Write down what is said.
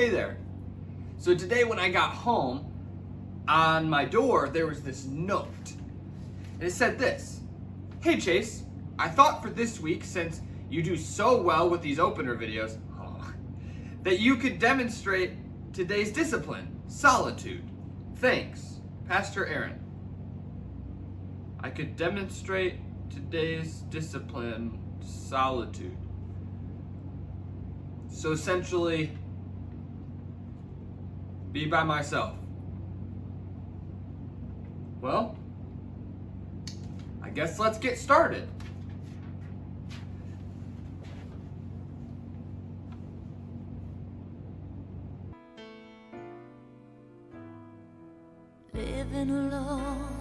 Hey there. So today when I got home, on my door there was this note. And it said this Hey Chase, I thought for this week, since you do so well with these opener videos, oh, that you could demonstrate today's discipline, solitude. Thanks, Pastor Aaron. I could demonstrate today's discipline, solitude. So essentially, be by myself. Well, I guess let's get started. Living alone